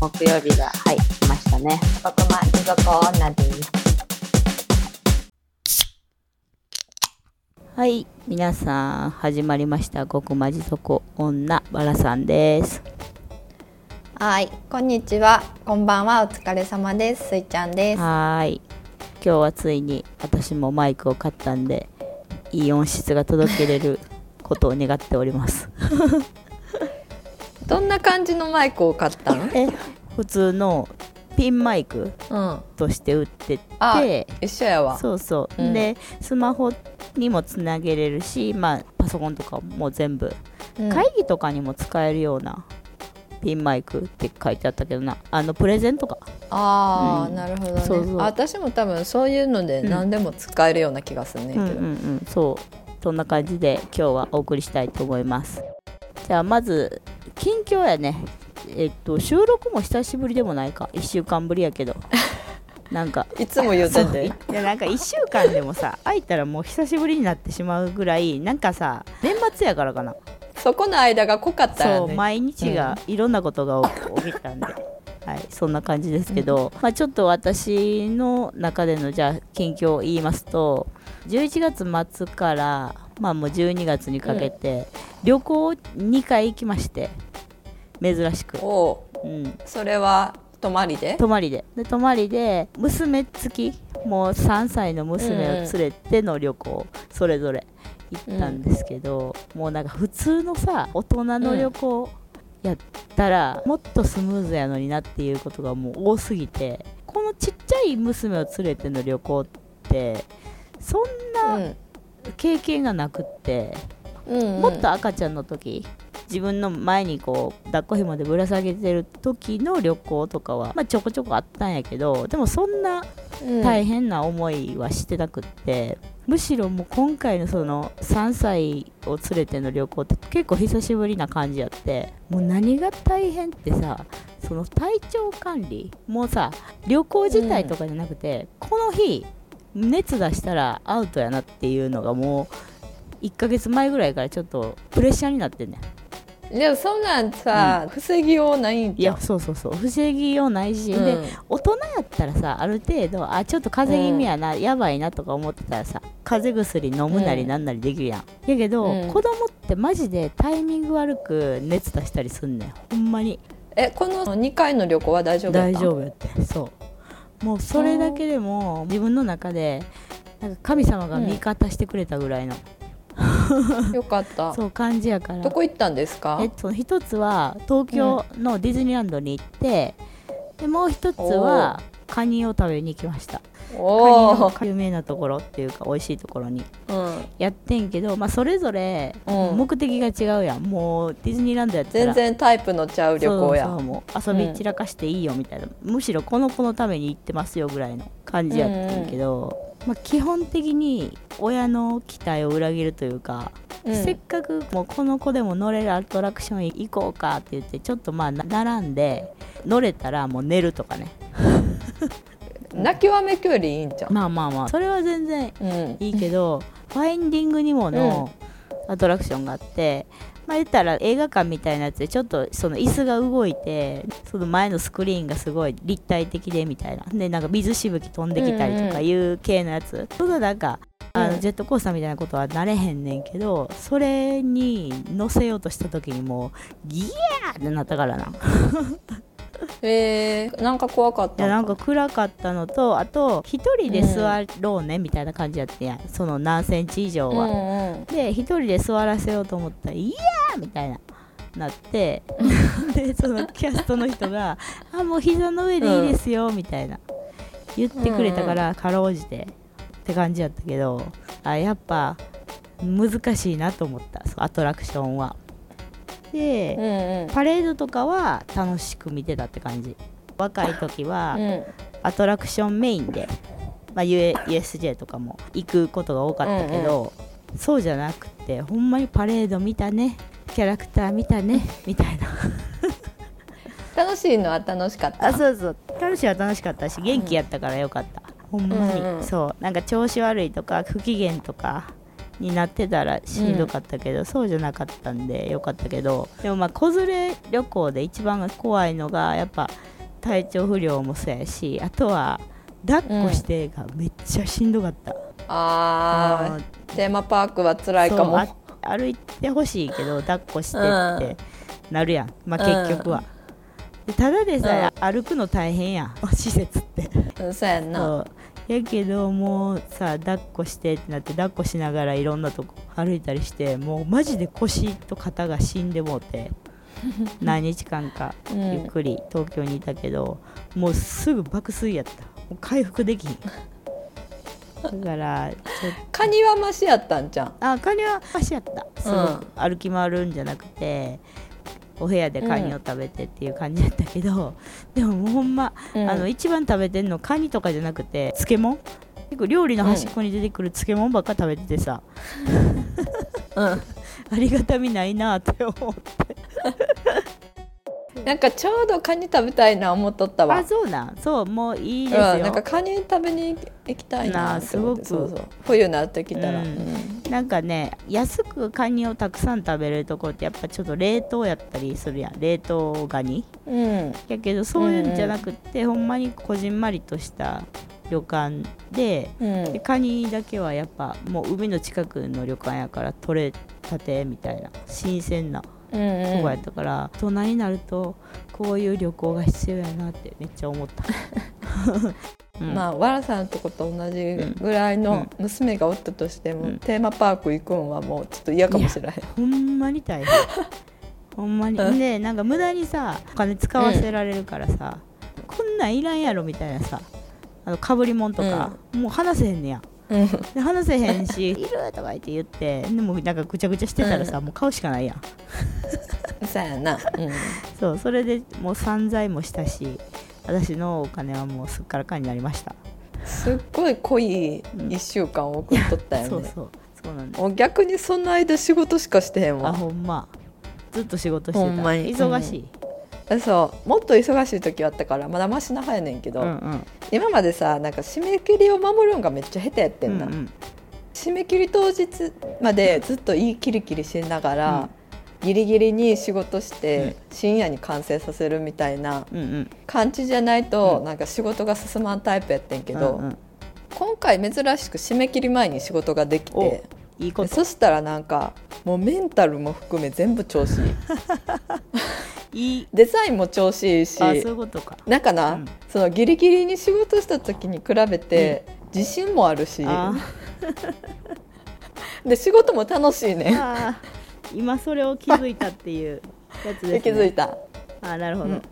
木曜日が、はい、来ましたね。僕ま持続女です。はい、皆さん始まりました。極まじ底女バラさんです。はい、こんにちは。こんばんは。お疲れ様です。すいちゃんです。はーい、今日はついに私もマイクを買ったんで、いい音質が届けれることを願っております。どんな感じのマイクを買ったの？え、普通のピンマイクうん。として売ってあて、一緒やわ。そうそう、うん。でスマホにもつなげれるし、まあパソコンとかも全部、うん。会議とかにも使えるような。ピンマイクって書いてあったけどな。あのプレゼントか。ああ、うん。なるほどね。そうそう。あ私も多分そういうのでうん何でも使えるような気がするねんけど。うんうんうん。そう。そんな感じで今日はお送りしたいと思います。じゃあまず近況やね。えっと収録も久しぶりでもないか。1週間ぶりやけど。なんか。いつも言うてそうて。い。やなんか1週間でもさ空いたらもう久しぶりになってしまうぐらいなんかさ年末やからかな。そこの間が濃かったよね。そう毎日がいろんなことが起きたんで、はい、そんな感じですけど、まあ、ちょっと私の中でのじゃあ近況を言いますと11月末から、まあ、もう12月にかけて、旅行2回行きまして珍しく、おう。うん、それは泊まりで？泊まりで。で泊まりで娘付きもう3歳の娘を連れての旅行、それぞれ行ったんですけど、もうなんか普通のさ大人の旅行やったらもっとスムーズやのになっていうことがもう多すぎてこのちっちゃい娘を連れての旅行ってそんな経験がなくって、うん。うんうん。もっと赤ちゃんの時自分の前にこう抱っこひもでぶら下げてる時の旅行とかは、まあ、ちょこちょこあったんやけどでもそんなうん。大変な思いはしてなくって、むしろもう今回のその3歳を連れての旅行って結構久しぶりな感じやってもう何が大変ってさその体調管理もうさ旅行自体とかじゃなくて、この日熱出したらアウトやなっていうのがもう1ヶ月前ぐらいからちょっとプレッシャーになってんねんでもそんなんさ、防ぎようないんいじゃんやそうそうそう。防ぎようないし、うん。で大人やったらさある程度あちょっと風邪気味やな、やばいなとか思ってたらさ風邪薬飲むなりなんなりできるやん、やけど、うん。子供ってマジでタイミング悪く熱出したりすんねん。ほんまに。えこの2回の旅行は大丈夫やった？大丈夫やって。そう。もうそれだけでも自分の中でなんか神様が味方してくれたぐらいの、よかった。そう感じやから。どこ行ったんですか？えその一つは東京のディズニーランドに行って、でもう一つはカニを食べに行きました。カニの有名なところっていうか美味しいところにうん、やってんけど、まあ、それぞれうん。目的が違うやん、もうディズニーランドやったら。全然タイプのちゃう旅行や。そうそうもう遊び散らかしていいよみたいな、むしろこの子のために行ってますよぐらいの感じやってんけど、まあ、基本的に親の期待を裏切るというか、うん。せっかくもうこの子でも乗れるアトラクション行こうかって言ってちょっとまあな並んで乗れたらもう寝るとかね。泣きわめくよりいいんじゃん、まあまあまあそれは全然うん、いいけど、ファインディングにものアトラクションがあって、まあ言ったら映画館みたいなやつでちょっとその椅子が動いてその前のスクリーンがすごい立体的でみたいな。でなんか水しぶき飛んできたりとかいう系のやつ、そんななんかあうん。のジェットコースターみたいなことはなれへんねんけどそれに乗せようとした時にもうギヤーってなったからなえー、なんか怖かったいやなんか暗かったのとあと一人で座ろうねみたいな感じやってんや。んその何センチ以上は、うんうん。で一人で座らせようと思ったら「いやー!」みたいななって。でそのキャストの人が「あもう膝の上でいいですよ」みたいな。言ってくれたからかろうじてって感じやったけどあやっぱ難しいなと思ったアトラクションはで、うんうん。パレードとかは楽しく見てたって感じ。若い時は、うん。アトラクションメインで、まあ、USJ とかも行くことが多かったけど、そうじゃなくてほんまにパレード見たねキャラクター見たねみたいな。楽しいのは楽しかった？あそうそう。楽しいは楽しかったし元気やったからよかった、ほんまに、うんうん。そう。なんか調子悪いとか不機嫌とかになってたらしんどかったけど、そうじゃなかったんでよかったけどでもまあ子連れ旅行で一番怖いのがやっぱ体調不良もそうやしあとは抱っこしてがめっちゃしんどかった、あー。テーマパークは辛いかも。歩いてほしいけど抱っこしてってなるやん、まあ結局は、でただでさえ歩くの大変やん。施設って。うんそうやんなやけどもうさ抱っこしてってなって抱っこしながらいろんなとこ歩いたりしてもうマジで腰と肩が死んでもうて 何日間かうん。ゆっくり東京にいたけど、もうすぐ爆睡やった。もう回復できひん。だからカニはマシやったんじゃんとあカニは足やった。すごく歩き回るんじゃなくてお部屋でカニを食べてっていう感じやったけど、でももうほんまうん。あの一番食べてんのカニとかじゃなくて漬物？結構料理の端っこに出てくる漬物ばっか食べててさ、うん。ありがたみないなって思って。なんかちょうどカニ食べたいな思っとったわ。あそうなん。そうもういいですよ、うん、なんかカニ食べに行きたいなすごく。そうそう冬になってきたら、ううん。んなんかね安くカニをたくさん食べれるところってやっぱちょっと冷凍やったりするやん。冷凍ガニ。うん。やけどそういうんじゃなくって、ほんまにこじんまりとした旅館でうん。でカニだけはやっぱもう海の近くの旅館やから取れたてみたいな。新鮮なうんとこやったから、大人になるとこういう旅行が必要やなってめっちゃ思った、う んまあわらさんとこと同じぐらいの娘がおったとしても、うん。テーマパーク行くんはもうちょっと嫌かもしれないほんまに大変。ほんまに。うん。でなんか無駄にさお金使わせられるからさ、こんなんいらんやろみたいなさあのかぶりもんとか、もう話せへんねや。うんで話せへんし「いる!」とか言って言って。でもなんかぐちゃぐちゃしてたらさ、もう買うしかないやん。そうやな、うん。そうそれでもう散財もしたし私のお金はもうすっからかんになりました、すっごい濃い1週間を送っとったよね、そうそう。そうなんだもう逆にその間仕事しかしてへんあわほんま。ずっと仕事してた。ほんまに。忙しい、そうもっと忙しい時あったからまだマシなはやねんけど、うんうん。今までさなんか締め切りを守るんがめっちゃ下手やってんな、うんうん。締め切り当日までずっといいキリキリしながら、ギリギリに仕事して、深夜に完成させるみたいなうんうん。感じじゃないと、うん。なんか仕事が進まんタイプやってんけど、うんうん。今回珍しく締め切り前に仕事ができおていいこと。そしたらなんかもうメンタルも含め全部調子いい デザインも調子いいしあそういうことか。なんかな、うん。そのギリギリに仕事した時に比べて、自信もあるし。あ で仕事も楽しいね。今それを気づいたっていうやつです、ね、気づいた。あなるほど、うん。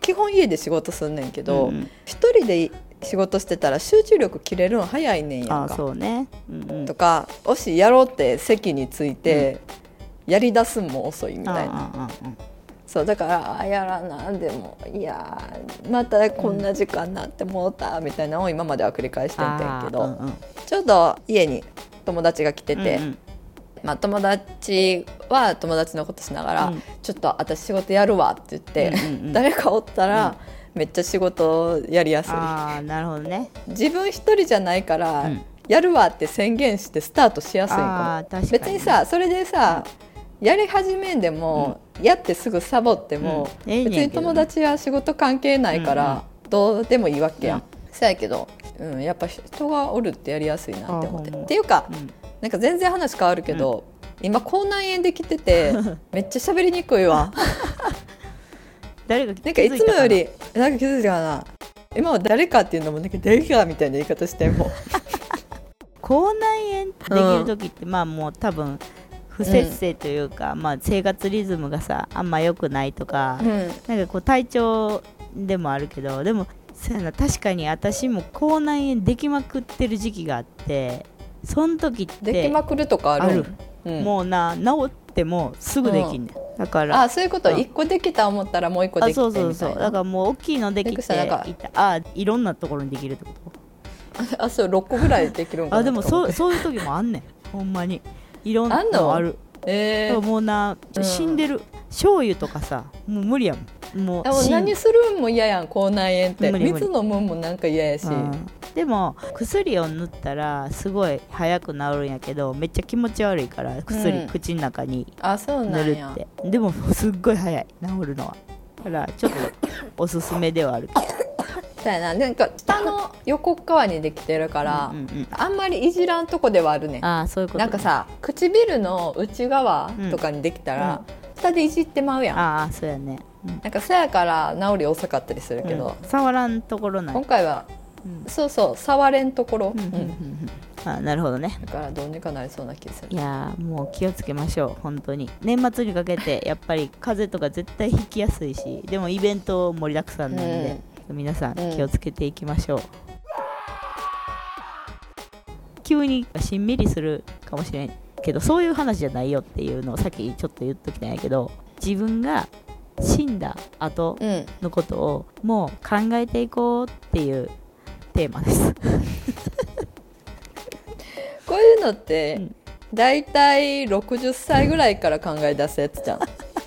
基本家で仕事すんねんけど、うんうん。一人で仕事してたら集中力切れるの早いねんやんあかそうね、うんうん、とかもしやろうって席について、やりだすんも遅いみたいな。ああああそうだからあやらなでもいやーまたこんな時間になってもうたみたいなのを今までは繰り返してんてんけど、うんうん。ちょうど家に友達が来てて、うんうん。まあ、友達は友達のことしながら、うん。ちょっと私仕事やるわって言って、うんうんうん。誰かおったら、めっちゃ仕事やりやすい。ああなるほどね。自分一人じゃないから、うん。やるわって宣言してスタートしやすいあかも別にさそれでさ、やり始めんでも、やってすぐサボっても、別に友達は仕事関係ないから、どうでもいいわけやん、うん。そやけど、うん、やっぱ人がおるってやりやすいなって思って。っていうか、うん。なんか全然話変わるけど、今口内炎できてて めっちゃ喋りにくいわ。誰がな？んかいつもよりなんか気づいたかな？今は誰かっていうのもなんか誰かみたいな言い方しても 口内炎できる時って、まあもう多分不節制というか、まあ生活リズムがさあんま良くないとか、うん。なんかこう体調でもあるけどでもそうやな確かに私も口内炎できまくってる時期があってその時ってできまくるとかあるある。うん。もうな治ってもすぐできんねん、だからあそういうこと？うん。一個できた思ったらもう一個できてあそうそうそう。だからもう大きいのできてあいろんなところにできるってこと？あそう6個ぐらいできるんかなあでもそうそういう時もあんねん。ほんまにいろんなののあるえー、もうなうん死んでる、醤油とかさもう無理やもん。もう何するんも嫌やん口内炎って。水飲むんもなんか嫌やし、うん。でも薬を塗ったらすごい早く治るんやけどめっちゃ気持ち悪いから薬、うん。口の中に塗るって。でもすっごい早い。治るのは。だからちょっとおすすめではあるそうやな。なんか下の横っ側にできてるから、うんうんうんあんまりいじらんとこではあるね。んああそういうことね、なんかさ唇の内側とかにできたら、下でいじってまうやん。ああそうやね、うん。なんかそやから治り遅かったりするけど、うん。触らんところない。今回はうん。そうそう触れんところ、うんうんうんうん。あなるほどね。だからどうにかなりそうな気がする。いやーもう気をつけましょう本当に。年末にかけてやっぱり風邪とか絶対ひきやすいしでもイベント盛りだくさんなんで、皆さんうん。気をつけていきましょう、急にしんみりするかもしれんけどそういう話じゃないよっていうのをさっきちょっと言っときたんやけど自分が死んだ後うんのことをもう考えていこうっていうテーマです。こういうのって、うん。だいたい60歳ぐらいから考え出すやつじゃん。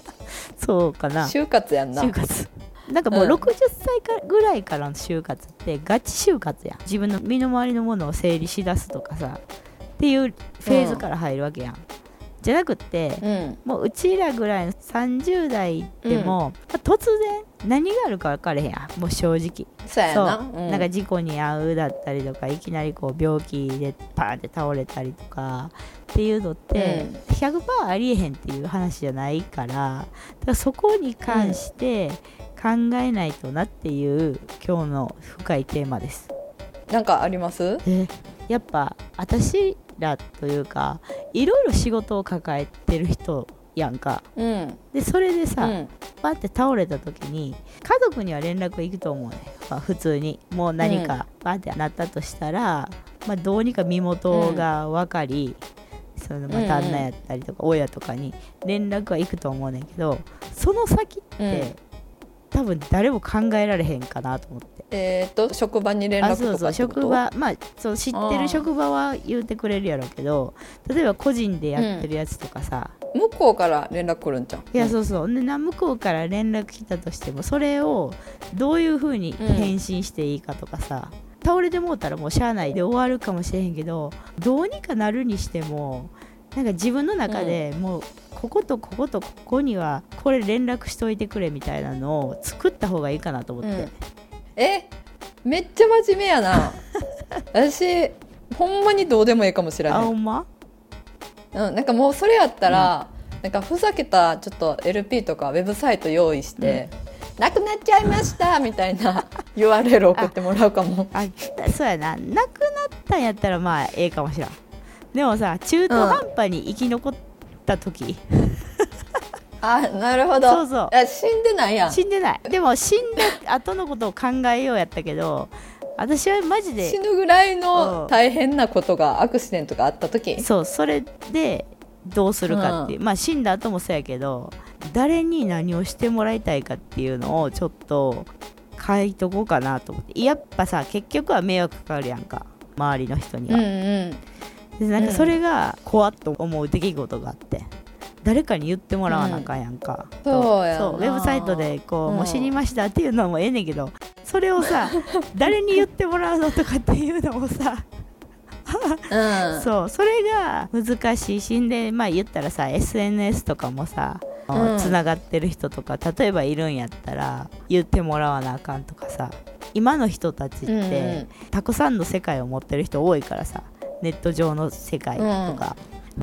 そうかな。就活やんな。就活なんかもううん。60歳かぐらいからの就活ってガチ就活やん。自分の身の回りのものを整理しだすとかさっていうフェーズから入るわけやん、じゃなくってうん。もううちらぐらいの30代でも、まあ突然何があるか分かれへんやん。もう正直。そうう。ん。なんか事故に遭うだったりとかいきなりこう病気でパーンって倒れたりとかっていうのってうん。100%ありえへんっていう話じゃないからだからそこに関して考えないとなっていう今日の深いテーマです。なんかあります？でやっぱ私らというかいろいろ仕事を抱えてる人やんか。うん。でそれでさ、うん。パって倒れた時に家族には連絡行くと思うね、まあ、普通に。もう何かパってなったとしたら、まあ、どうにか身元が分かり、そのまあうんうん。旦那やったりとか親とかに連絡は行くと思うねんけどその先って、うん多分誰も考えられへんかなと思って。えっ、と職場に連絡あそうそう職場。まあそう知ってる職場は言うてくれるやろうけど例えば個人でやってるやつとかさ、向こうから連絡来るんじゃんいやそうそう。でな向こうから連絡来たとしてもそれをどういうふうに返信していいかとかさ、倒れてもうたらもうしゃあないで終わるかもしれへんけどどうにかなるにしてもなんか自分の中でもうこことこことここにはこれ連絡しといてくれみたいなのを作った方がいいかなと思って、うん。え？めっちゃ真面目やな。私ほんまにどうでもいいかもしれあない、ほんま？うん、なんかもうそれやったら、なんかふざけたちょっと LP とかウェブサイト用意して、なくなっちゃいましたみたいな URL 送ってもらうかも。あそうやな。なくなったんやったらまあええかもしらんでもさ中途半端に生き残った時、あなるほど。そうそう。あ死んでないやん。死んでない。でも死んだ後のことを考えようやったけど私はマジで死ぬぐらいうん。の大変なことがアクシデントがあった時？そうそれでどうするかっていう、まあ死んだ後もそうやけど誰に何をしてもらいたいかっていうのをちょっと書いとこうかなと思って。やっぱさ結局は迷惑かかるやんか。周りの人には、うんうんでなんかそれが怖っと思う出来事があって誰かに言ってもらわなあかんやんか、そうやな。そうウェブサイトでこう、うんもう死にましたっていうのもええねんけど それをさ誰に言ってもらうのとかっていうのもさうん。そうそれが難しいしんでまあ言ったらさ SNS とかもさうん。つながってる人とか例えばいるんやったら言ってもらわなあかんとかさ今の人たちって、たくさんの世界を持ってる人多いからさネット上の世界とか、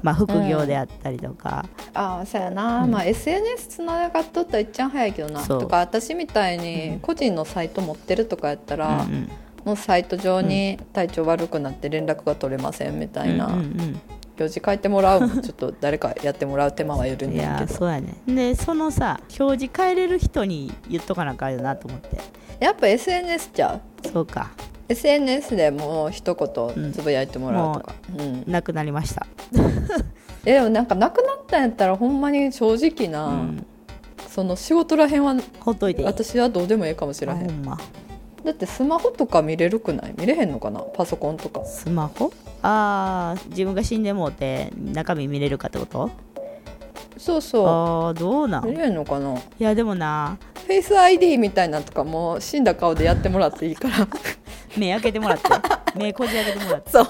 まあ、副業であったりとか、ああそうやな、うん。まあ SNS つながっとったらいっちゃん早いけどなとか私みたいうん。に個人のサイト持ってるとかやったら、うんうん。もうサイト上に体調悪くなって連絡が取れませんみたいなうんうん表示書いてもらうもちょっと誰かやってもらう手間はいるうんんいやだけどそうやね。でそのさ表示変えれる人に言っとかなあかんよなと思って。やっぱ SNS ちゃう？そうか SNS でもう一言つぶやいてもらうとか、うん。なくなりました、えでもなんかなくなったんやったらほんまに正直な、うん、その仕事らへんはほっといて。私はどうでもいいかもしれへん。あほんま。だってスマホとか見れるくない？見れへんのかな？パソコンとか。スマホ？あー自分が死んでもうて中身見れるかってこと？そうそああどうなうん？見れへんのかな？いやでもな。フェイス ID みたいなのとかも死んだ顔でやってもらっていいから目開けてもらって。目こじ開けてもらって。そう。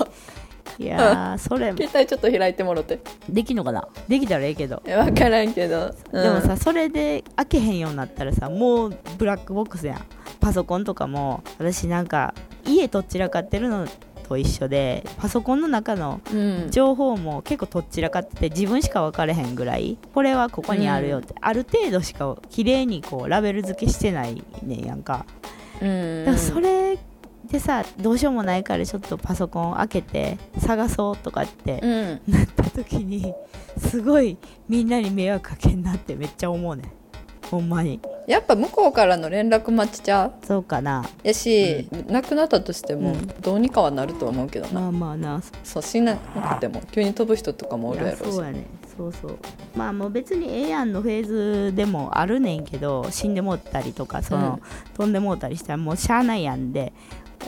いやーそれ。携帯ちょっと開いてもろて。できんのかな？できたらええけど。え分からんけど、うんでもさそれで開けへんようになったらさもうブラックボックスやん。パソコンとかも私なんか家とっちらかってるのと一緒でパソコンの中のうん。情報も結構とっちらかってて自分しか分からへんぐらいこれはここにあるよって、ある程度しか綺麗にこうラベル付けしてないねんやんか。うん。だからそれでさどうしようもないからちょっとパソコン開けて探そうとかってうん。なった時にすごいみんなに迷惑かけんなってめっちゃ思うねん。ほんまに。やっぱ向こうからの連絡待ちちゃう？そうかな。やし、亡くなったとしてもうん。どうにかはなると思うけどな、まあまあな。そう死ななくても急に飛ぶ人とかもおるやろうし。そうやねそうそう。まあもう別にええやんのフェーズでもあるねんけど死んでもうたりとかその、うん。飛んでもうたりしたらもうしゃあないやんで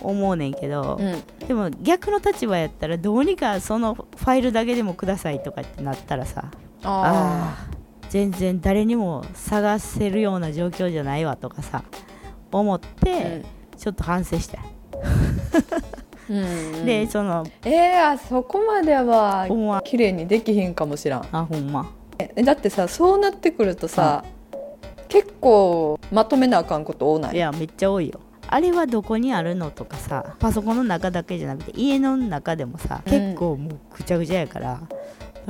思うねんけど、うん。でも逆の立場やったらどうにかそのファイルだけでもくださいとかってなったらさああー全然誰にも探せるような状況じゃないわとかさ思っあて、ちょっと反省した、うん、うん。でそのえー、あそこまでは綺麗にできひんかもしらん。あほんま。えだってさそうなってくるとさ、結構まとめなあかんこと多ない？いやめっちゃ多いよあれはどこにあるのとかさパソコンの中だけじゃなくて家の中でもさ、うん。結構もうぐちゃぐちゃやから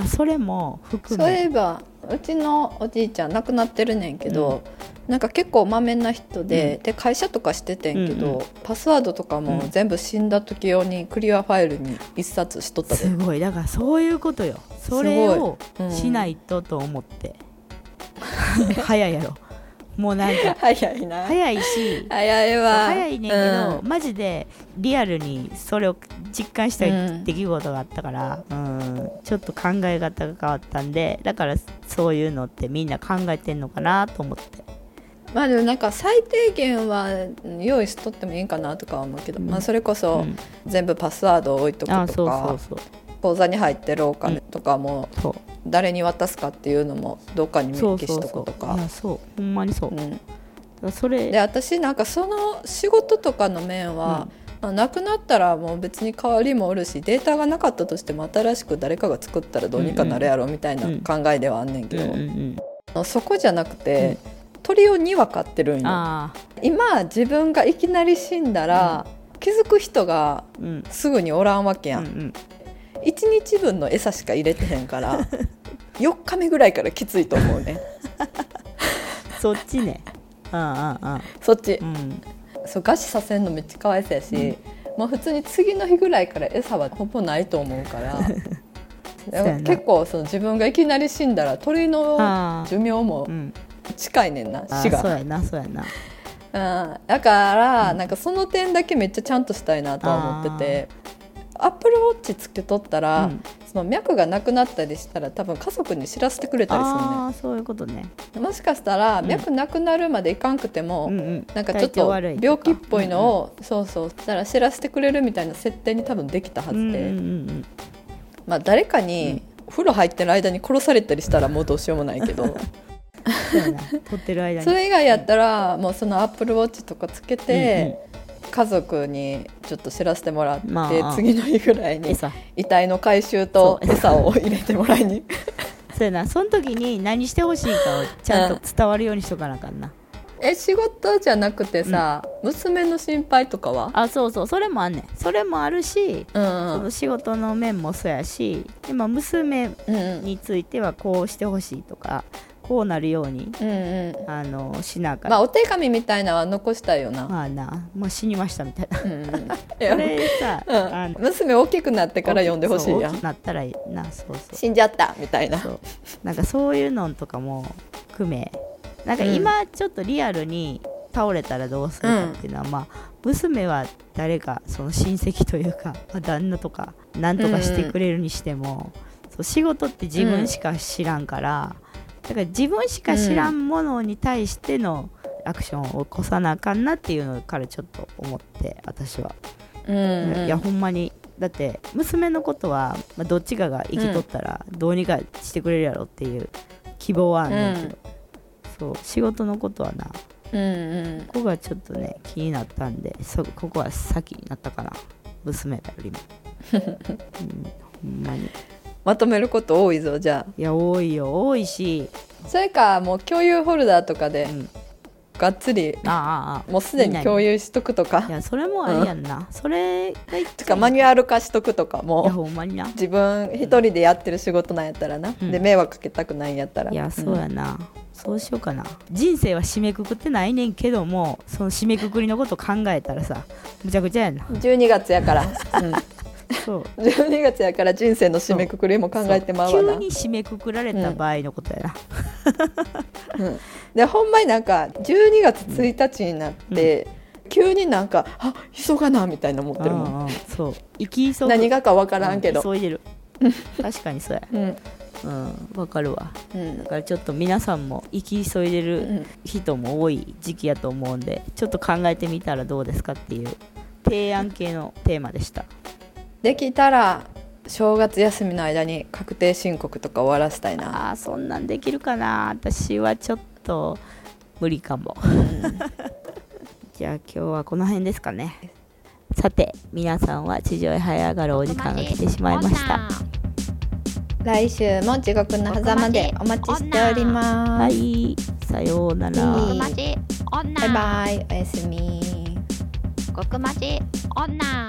それも含そういめえばうちのおじいちゃん亡くなってるねんけど、なんか結構まめな人で,、で会社とかしててんけど、うんうパスワードとかもうん。全部死んだ時用にクリアファイルに一冊しとったですごい。だからそういうことよ。それをうん。しないとと思って、早いやろもうなんか 早いな。早いし早いわ。早いねんけど、マジでリアルにそれを実感したうん。出来事があったから、うん。ちょっと考え方が変わったんでだからそういうのってみんな考えてんのかなと思って。まあでもなんか最低限は用意しとってもいいんかなとかは思うけど、うん。まあ、それこそうん。全部パスワードを置いとくあとそうそうかそう口座に入ってるお金とかも誰に渡すかっていうのもどっかに明記しとくとか。そうほんまにそう、うん。らそれで私なんかその仕事とかの面は、まあ、なくなったらもう別に代わりもおるしデータがなかったとしても新しく誰かが作ったらどうにかなるやろみたいなうん。考えではあんねんけうんど、うんうん。そこじゃなくて、鳥を2羽飼ってるんよ。今自分がいきなり死んだら、気づく人がうん。すぐにおらんわけやん、うんうん1日分の餌しか入れてへんから 4日目ぐらいからきついと思うね。そっちね。あああそっち。あうん。そう餓死させんのめっちゃかわいそうやし、まあ、普通に次の日ぐらいから餌はほぼないと思うから 結構その自分がいきなり死んだら鳥のああ。寿命もうん。近いねんなあ死が。そうやなそうやな。うん、だから、なんかその点だけめっちゃちゃんとしたいなとは思っててアップルウォッチつけとったら、うん。その脈がなくなったりしたら多分家族に知らせてくれたりするね。ああそういうことね。もしかしたらん。脈なくなるまでいかんくても、うんうん。なんかちょっと病気っぽいのを、そうそうしたら知らせてくれるみたいな設定に多分できたはずで、うんうんうんうん。まあ誰かにお風呂入ってる間に殺されたりしたらもうどうしようもないけど。そ それ以外やったらもうそのアップルウォッチとかつけうんて、家族にちょっと知らせてもらって、まあ。次の日ぐらいに餌。遺体の回収と餌を入れてもらいに。そうやな。その時に何してほしいかをちゃんと伝わるようにしとかなあかんな、え仕事じゃなくてさ、娘の心配とかは？あそうそう。それもあんねん。それもあるし、うん。その仕事の面もそうやしでも娘うんうん。についてはこうしてほしいとかこうなるようにうんうん。あのしなあかん、まあお手紙みたいなのは残したいよな、まあな、まあ、死にましたみたいな。うん れさ、あのうん、娘大きくなってから読んでほしいやん。そう大きくなったらいいなそうそう死んじゃったみたいな。そう。なんかそういうのとかも含めなんか今ちょっとリアルに倒れたらどうするかっていうのは、まあ娘は誰かその親戚というか、まあ、旦那とか何とかしてくれるにしても、そう仕事って自分しか知らんから、だから自分しか知らんものに対してのアクションを起こさなあかんなっていうのからちょっと思って私は。うんうん。いやほんまに。だって娘のことは、まあ、どっちかが生きとったらどうにかしてくれるやろっていう希望はあんねんけど、そう仕事のことはなこうんうん。こがちょっとね気になったんでそここは先になったかな。娘らよりも、うん、ほんまにまとめること多いぞじゃいや多いよ多いし、あそれかもう共有フォルダーとかでうん、がっつりああああもうすでに共有しとくといかやそれもありやんな、それが一とかマニュアル化しとくとかも。ほんまにな。う自分一人でやってる仕事なんやったらな、うん。で迷惑かけたくないんやったら。いやそうやな、そうしようかな。人生は締めくくってないねんけどもその締めくくりのこと考えたらさむちゃくちゃやな。うん12月やから、うん、そう。12月やから人生の締めくくりも考えてまうわな。急に締めくくられた場合のことやな、うん。でほんまになんか12月1日になって、急になんかあ急がなみたいな思ってるもん。うんうんそう。生き急ぐ。何がか分からんけど、急いでる。確かにそうや。うん。うん。わかるわ。うん。だからちょっと皆さんも生き急いでうるん。人も多い時期やと思うんでちょっと考えてみたらどうですかっていう提案系のテーマでしたできたら正月休みの間に確定申告とか終わらせたいな。あーそんなんできるかな。私はちょっと無理かも。じゃあ今日はこの辺ですかね。さて皆さんは地上へ這い上がるお時間が来てしまいました。来週も地獄の狭間でお待ち。しております、はい。さようなら。バイバイ。おやすみ。極マジ女